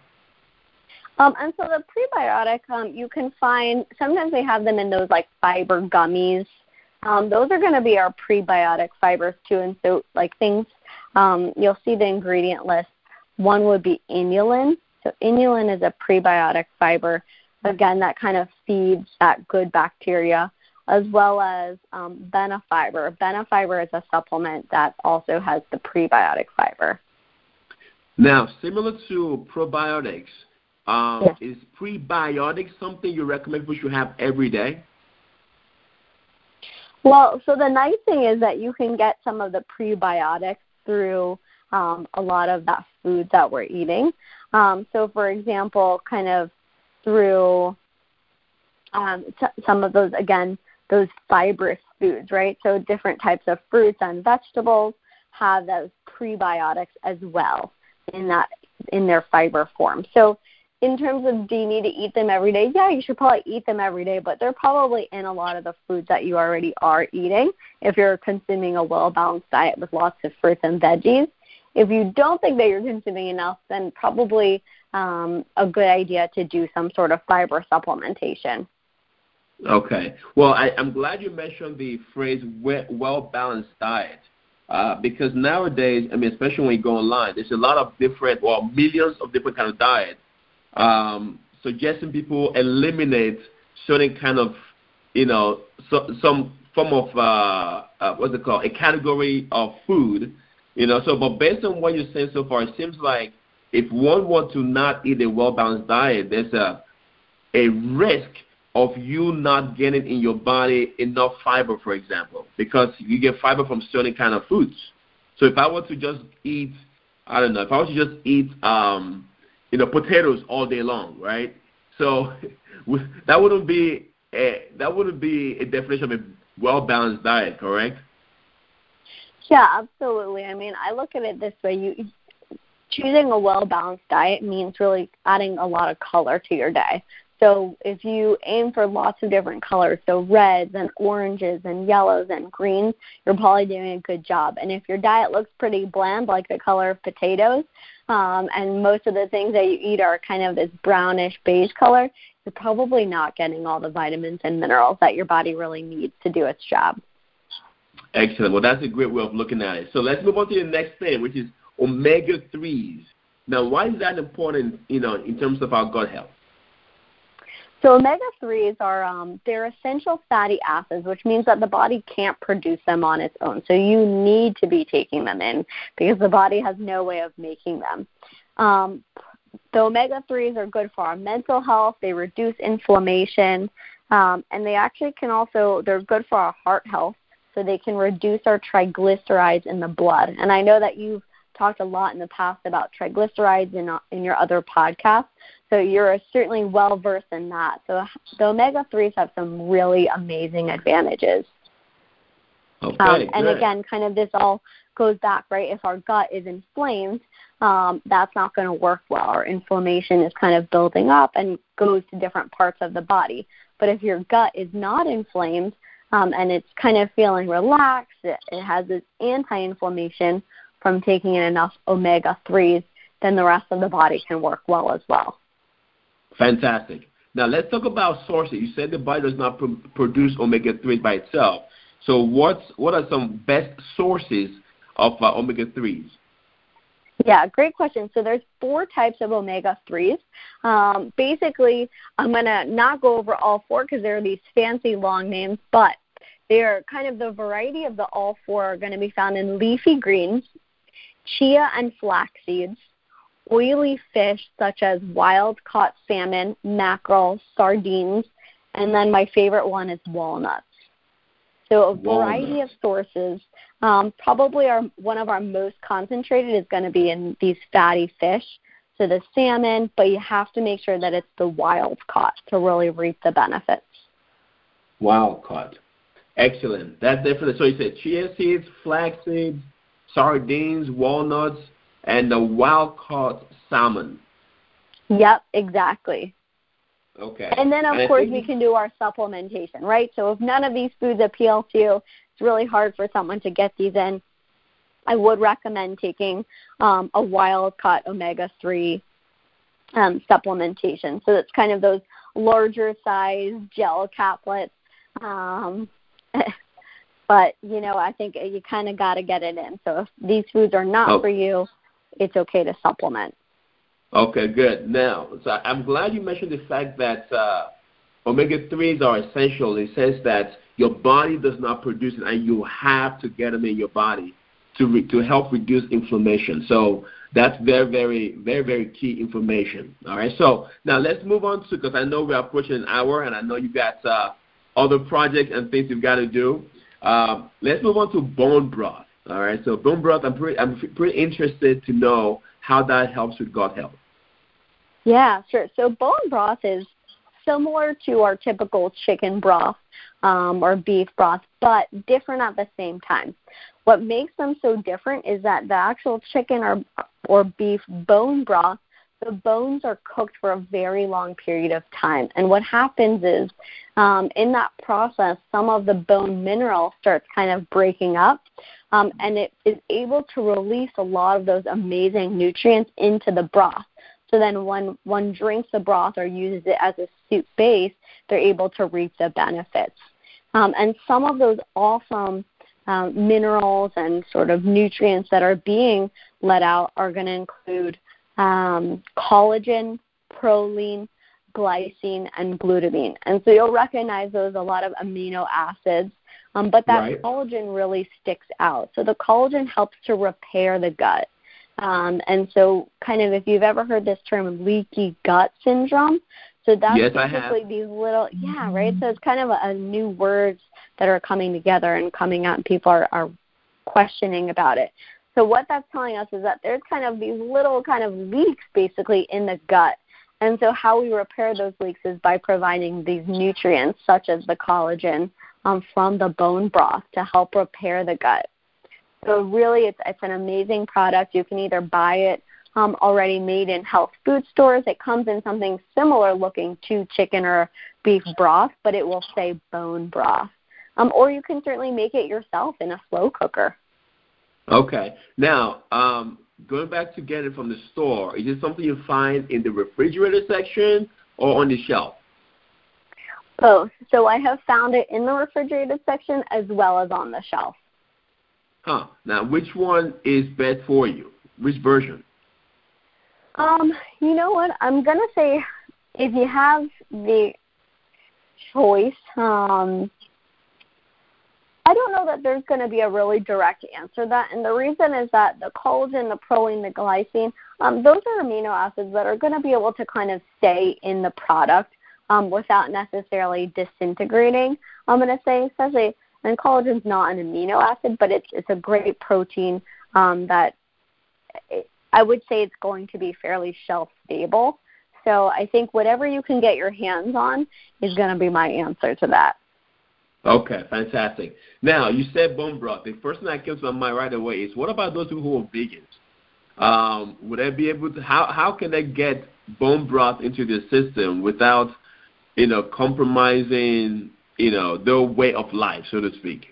Um, and so the prebiotic, um, you can find sometimes they have them in those like fiber gummies. Um, those are going to be our prebiotic fibers too, and so like things um, you'll see the ingredient list. One would be inulin. So inulin is a prebiotic fiber. Again, that kind of feeds that good bacteria as well as um, Benefiber. Benefiber is a supplement that also has the prebiotic fiber. Now, similar to probiotics, um, yes. is prebiotics something you recommend people should have every day? Well, so the nice thing is that you can get some of the prebiotics through um, a lot of that food that we're eating. Um, so, for example, kind of through um, t- some of those, again, those fibrous foods, right? So different types of fruits and vegetables have those prebiotics as well in that in their fiber form. So in terms of do you need to eat them every day? Yeah, you should probably eat them every day, but they're probably in a lot of the foods that you already are eating if you're consuming a well balanced diet with lots of fruits and veggies. If you don't think that you're consuming enough, then probably um, a good idea to do some sort of fiber supplementation. Okay. Well, I, I'm glad you mentioned the phrase well balanced diet. Uh, because nowadays, I mean, especially when you go online, there's a lot of different, well, millions of different kind of diets, um, suggesting people eliminate certain kind of, you know, so, some form of uh, uh, what's it called, a category of food, you know. So, but based on what you're saying so far, it seems like if one wants to not eat a well balanced diet, there's a a risk of you not getting in your body enough fiber, for example, because you get fiber from certain kind of foods. So if I were to just eat, I don't know, if I were to just eat, um, you know, potatoes all day long, right? So that wouldn't be a, that wouldn't be a definition of a well balanced diet, correct? Yeah, absolutely. I mean, I look at it this way: you choosing a well balanced diet means really adding a lot of color to your day. So if you aim for lots of different colors, so reds and oranges and yellows and greens, you're probably doing a good job. And if your diet looks pretty bland, like the color of potatoes, um, and most of the things that you eat are kind of this brownish beige color, you're probably not getting all the vitamins and minerals that your body really needs to do its job. Excellent. Well, that's a great way of looking at it. So let's move on to the next thing, which is omega threes. Now, why is that important? You know, in terms of our gut health. So omega threes are um, they're essential fatty acids, which means that the body can't produce them on its own. So you need to be taking them in because the body has no way of making them. Um, the omega threes are good for our mental health. They reduce inflammation, um, and they actually can also they're good for our heart health. So they can reduce our triglycerides in the blood. And I know that you've talked a lot in the past about triglycerides in, in your other podcasts. So you're certainly well versed in that. So the omega 3s have some really amazing advantages. Okay, um, and good. again, kind of this all goes back, right? If our gut is inflamed, um, that's not going to work well. Our inflammation is kind of building up and goes to different parts of the body. But if your gut is not inflamed um, and it's kind of feeling relaxed, it, it has this anti inflammation, from taking in enough omega 3s, then the rest of the body can work well as well. Fantastic. Now let's talk about sources. You said the body does not pr- produce omega 3s by itself. So what's what are some best sources of uh, omega 3s? Yeah, great question. So there's four types of omega 3s. Um, basically, I'm going to not go over all four because there are these fancy long names, but they're kind of the variety of the all four are going to be found in leafy greens, chia and flax seeds, oily fish such as wild caught salmon, mackerel, sardines, and then my favorite one is walnuts. So a variety Walnuts. of sources. Um, probably our one of our most concentrated is going to be in these fatty fish, so the salmon, but you have to make sure that it's the wild caught to really reap the benefits. Wild caught. Excellent. That's definitely. So you said chia seeds, flax seeds, sardines, walnuts, and the wild caught salmon. Yep, exactly. Okay. And then, of And course, we can do our supplementation, right? So if none of these foods appeal to you, it's really hard for someone to get these in. I would recommend taking um, a wild caught omega 3 um, supplementation. So it's kind of those larger size gel caplets. Um, but, you know, I think you kind of got to get it in. So if these foods are not Oh. for you, it's okay to supplement. Okay, good. Now, so I'm glad you mentioned the fact that uh, omega 3s are essential. It says that your body does not produce it, and you have to get them in your body to re- to help reduce inflammation. So that's very, very, very, very key information. All right. So now let's move on to because I know we're approaching an hour, and I know you've got uh, other projects and things you've got to do. Um, let's move on to bone broth. All right. So bone broth, I'm pretty, I'm pretty interested to know how that helps with gut health. Yeah, sure. So bone broth is similar to our typical chicken broth um, or beef broth, but different at the same time. What makes them so different is that the actual chicken or or beef bone broth, the bones are cooked for a very long period of time, and what happens is um, in that process, some of the bone mineral starts kind of breaking up, um, and it is able to release a lot of those amazing nutrients into the broth. So then when one drinks the broth or uses it as a soup base, they're able to reap the benefits. Um, and some of those awesome um, minerals and sort of nutrients that are being let out are going to include um, collagen, proline, glycine, and glutamine. And so you'll recognize those a lot of amino acids. Um, but that Right. collagen really sticks out. So the collagen helps to repair the gut. Um, and so, kind of, if you've ever heard this term leaky gut syndrome, so that's Yes, basically these little, yeah, right. So it's kind of a, a new words that are coming together and coming out, and people are, are questioning about it. So what that's telling us is that there's kind of these little kind of leaks basically in the gut. And so how we repair those leaks is by providing these nutrients such as the collagen um, from the bone broth to help repair the gut. So really, it's it's an amazing product. You can either buy it um, already made in health food stores. It comes in something similar looking to chicken or beef broth, but it will say bone broth. Um, or you can certainly make it yourself in a slow cooker. Okay. Now, um, going back to get it from the store, is it something you find in the refrigerator section or on the shelf? Both. So I have found it in the refrigerated section as well as on the shelf. Huh. Now, which one is best for you? Which version? Um, you know what? I'm gonna say if you have the choice. Um, I don't know that there's going to be a really direct answer to that, and the reason is that the collagen, the proline, the glycine, um, those are amino acids that are going to be able to kind of stay in the product um, without necessarily disintegrating. I'm going to say, especially, and collagen's not an amino acid, but it's it's a great protein um, that it, I would say it's going to be fairly shelf stable. So I think whatever you can get your hands on is going to be my answer to that. Okay, fantastic. Now, you said bone broth. The first thing that comes to my mind right away is what about those people who are vegans? Um, would they be able to, how, how can they get bone broth into their system without, you know, compromising, you know, their way of life, so to speak?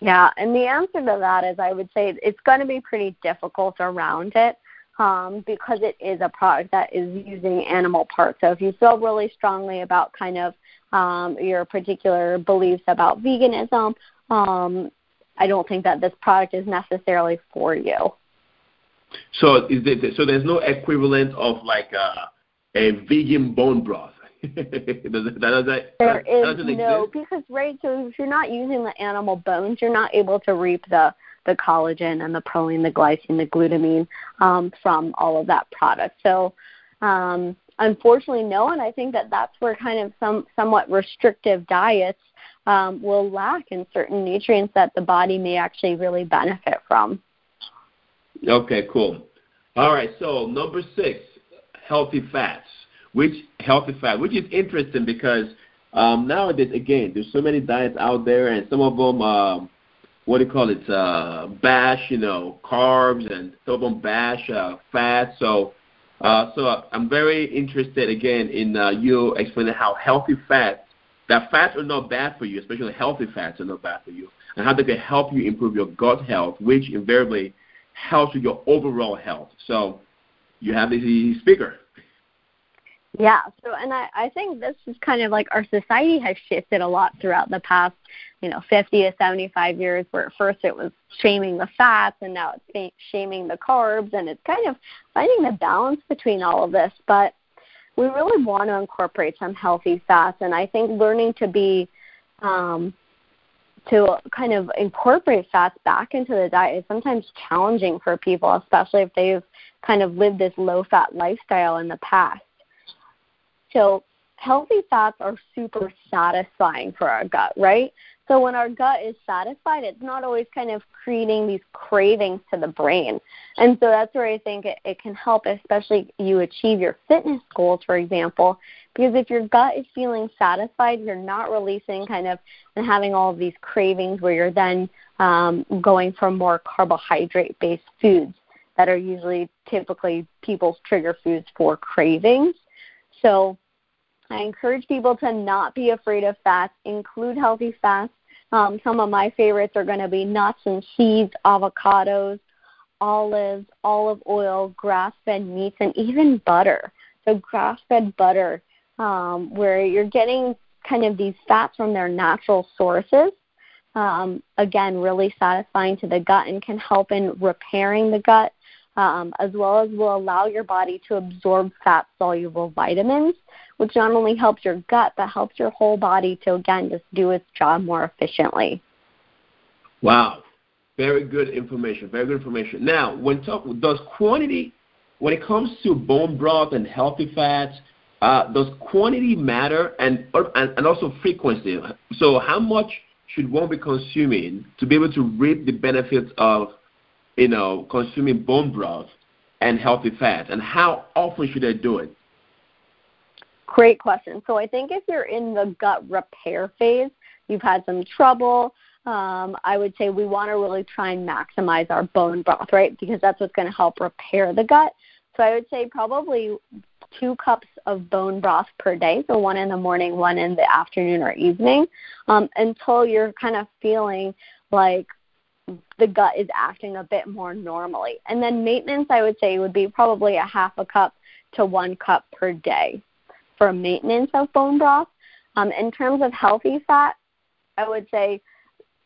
Yeah, and the answer to that is I would say it's going to be pretty difficult around it um, because it is a product that is using animal parts. So if you feel really strongly about kind of um, your particular beliefs about veganism, um, I don't think that this product is necessarily for you. So is there, so there's no equivalent of like a, a vegan bone broth. does that, does that, there is no exist? because right. So if you're not using the animal bones, you're not able to reap the the collagen and the proline, the glycine, the glutamine um, from all of that product. So um, unfortunately, no. And I think that that's where kind of some somewhat restrictive diets um, will lack in certain nutrients that the body may actually really benefit from. Okay, cool. All right, so number six, healthy fats. Which healthy fat, which is interesting because um, nowadays, again, there's so many diets out there, and some of them, um, what do you call it, uh, bash, you know, carbs, and some of them bash uh, fat. So uh, so I'm very interested again in uh, you explaining how healthy fats, that fats are not bad for you, especially healthy fats are not bad for you, and how they can help you improve your gut health, which invariably helps with your overall health. So you have the speaker. Yeah. So, and I, I think this is kind of like our society has shifted a lot throughout the past, you know, 50 to 75 years. Where at first it was shaming the fats, and now it's shaming the carbs, and it's kind of finding the balance between all of this. But we really want to incorporate some healthy fats, and I think learning to be um, to kind of incorporate fats back into the diet is sometimes challenging for people, especially if they've kind of lived this low fat lifestyle in the past. So healthy fats are super satisfying for our gut, right? So when our gut is satisfied, it's not always kind of creating these cravings to the brain. And so that's where I think it, it can help, especially you achieve your fitness goals, for example, because if your gut is feeling satisfied, you're not releasing kind of and having all of these cravings where you're then um, going for more carbohydrate based foods that are usually typically people's trigger foods for cravings. So I encourage people to not be afraid of fats, include healthy fats. Um, some of my favorites are going to be nuts and seeds, avocados, olives, olive oil, grass fed meats, and even butter. So, grass fed butter, um, where you're getting kind of these fats from their natural sources. Um, again, really satisfying to the gut and can help in repairing the gut um, as well as will allow your body to absorb fat soluble vitamins, which not only helps your gut but helps your whole body to again just do its job more efficiently. Wow, very good information. Very good information. Now, when talk, does quantity, when it comes to bone broth and healthy fats, uh, does quantity matter and, and and also frequency? So, how much should one be consuming to be able to reap the benefits of you know, consuming bone broth and healthy fats, and how often should I do it? Great question. So I think if you're in the gut repair phase, you've had some trouble. Um, I would say we want to really try and maximize our bone broth, right? Because that's what's going to help repair the gut. So I would say probably two cups of bone broth per day, so one in the morning, one in the afternoon or evening, um, until you're kind of feeling like the gut is acting a bit more normally. And then maintenance, I would say, would be probably a half a cup to one cup per day for maintenance of bone broth. Um, in terms of healthy fat, I would say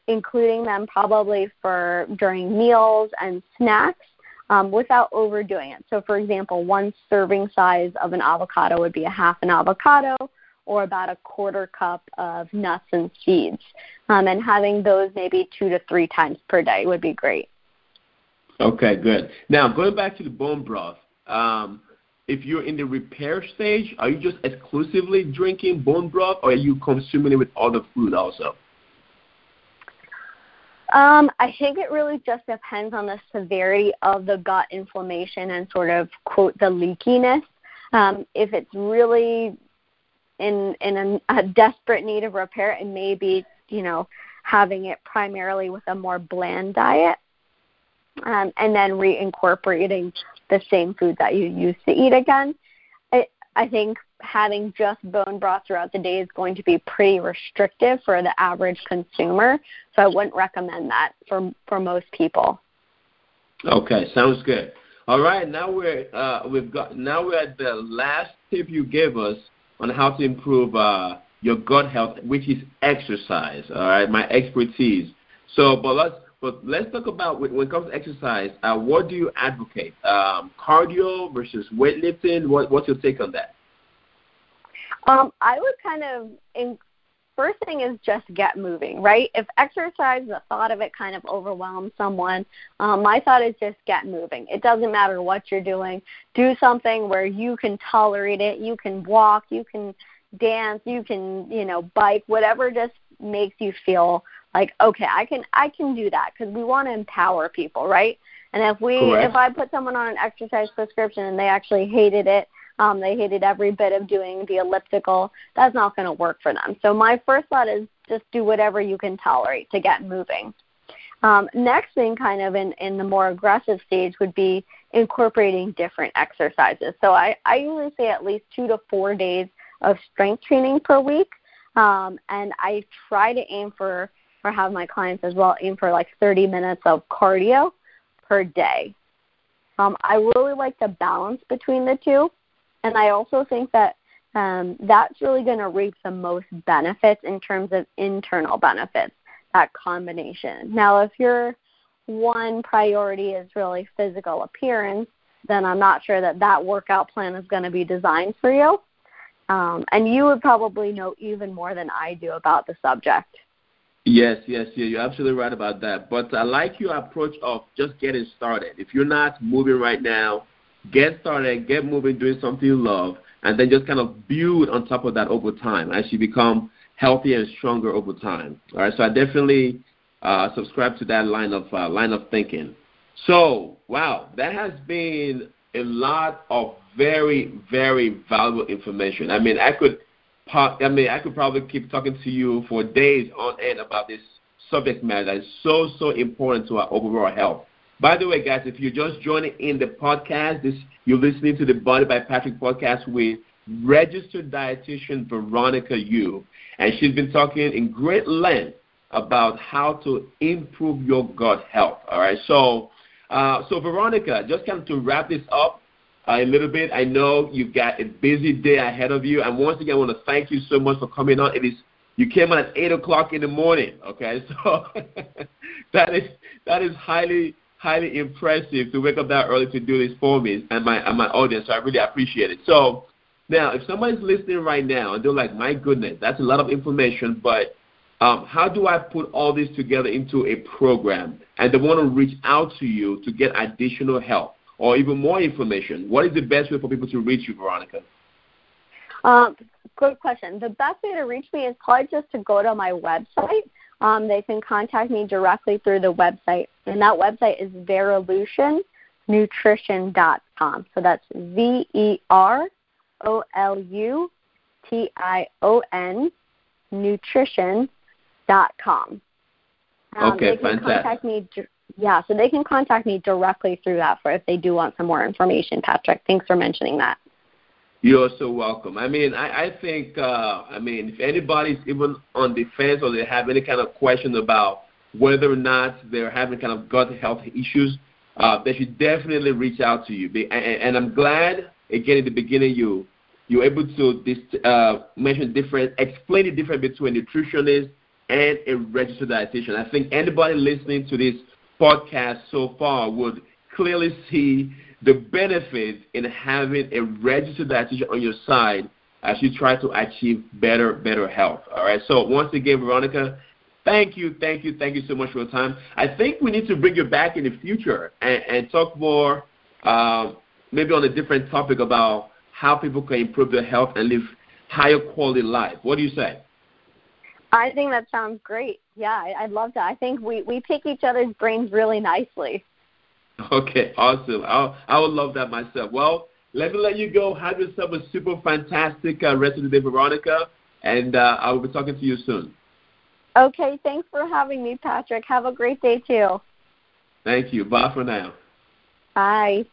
including them probably for during meals and snacks um, without overdoing it. So, for example, one serving size of an avocado would be a half an avocado, or about a quarter cup of nuts and seeds. Um, and having those maybe two to three times per day would be great. Okay, good. Now, going back to the bone broth, um, if you're in the repair stage, are you just exclusively drinking bone broth or are you consuming it with other food also? Um, I think it really just depends on the severity of the gut inflammation and sort of quote the leakiness. Um, if it's really in in a, a desperate need of repair, and maybe you know having it primarily with a more bland diet, um, and then reincorporating the same food that you used to eat again. I, I think having just bone broth throughout the day is going to be pretty restrictive for the average consumer. So I wouldn't recommend that for for most people. Okay, sounds good. All right, now we're uh, we've got now we're at the last tip you gave us on how to improve uh, your gut health, which is exercise. All right, my expertise. So, but let's but let's talk about when it comes to exercise. Uh, what do you advocate? Um, cardio versus weightlifting. What, what's your take on that? Um, I would kind of in, first thing is just get moving, right? If exercise, the thought of it kind of overwhelms someone, um, my thought is just get moving. It doesn't matter what you're doing. Do something where you can tolerate it. You can walk. You can dance. You can, you know, bike. Whatever just makes you feel like okay i can i can do that because we want to empower people right and if we Correct. if i put someone on an exercise prescription and they actually hated it um, they hated every bit of doing the elliptical. That's not going to work for them. So my first thought is just do whatever you can tolerate to get moving. Um, next thing kind of in, in the more aggressive stage would be incorporating different exercises. So I, I usually say at least two to four days of strength training per week. Um, and I try to aim for or have my clients as well aim for like 30 minutes of cardio per day. Um, I really like the balance between the two, and I also think that um, that's really going to reap the most benefits in terms of internal benefits. That combination. Now, if your one priority is really physical appearance, then I'm not sure that that workout plan is going to be designed for you. Um, and you would probably know even more than I do about the subject. Yes, yes, you're absolutely right about that. But I like your approach of just getting started. If you're not moving right now, get started, get moving, doing something you love, and then just kind of build on top of that over time as you become healthier and stronger over time. All right, so I definitely uh, subscribe to that line of uh, line of thinking. So, wow, that has been a lot of very, very valuable information. I mean, I could I mean, I could probably keep talking to you for days on end about this subject matter that is so, so important to our overall health. By the way, guys, if you're just joining in the podcast, this you're listening to the Body by Patrick podcast with registered dietitian Veronica Yu, and she's been talking in great length about how to improve your gut health. All right, so uh, so Veronica, just kind of to wrap this up, uh, a little bit. I know you've got a busy day ahead of you, and once again, I want to thank you so much for coming on. It is you came on at eight o'clock in the morning. Okay, so that is that is highly highly impressive to wake up that early to do this for me and my and my audience. So I really appreciate it. So now, if somebody's listening right now and they're like, "My goodness, that's a lot of information," but um, how do I put all this together into a program? And they want to reach out to you to get additional help or even more information, what is the best way for people to reach you, Veronica? Um, good question. The best way to reach me is probably just to go to my website. Um, they can contact me directly through the website, and that website is verolutionnutrition.com. So that's V E R O L U T I O N nutrition.com. Um, okay, they can fantastic. contact me yeah, so they can contact me directly through that for if they do want some more information, Patrick. Thanks for mentioning that. You're so welcome. I mean, I, I think, uh, I mean, if anybody's even on the fence or they have any kind of question about whether or not they're having kind of gut health issues, uh, they should definitely reach out to you. And, I'm glad, again, in the beginning, you you're able to dis, uh, mention different, explain the difference between nutritionist and a registered dietitian. I think anybody listening to this podcast so far would clearly see the benefit in having a registered dietitian on your side as you try to achieve better, better health. All right. So once again, Veronica, thank you, thank you, thank you so much for your time. I think we need to bring you back in the future and, and talk more, uh, maybe on a different topic about how people can improve their health and live higher quality life. What do you say? I think that sounds great. Yeah, I'd love that. I think we we pick each other's brains really nicely. Okay, awesome. I I would love that myself. Well, let me let you go. Have yourself a super fantastic uh, rest of the day, Veronica, and uh, I will be talking to you soon. Okay, thanks for having me, Patrick. Have a great day too. Thank you. Bye for now. Bye.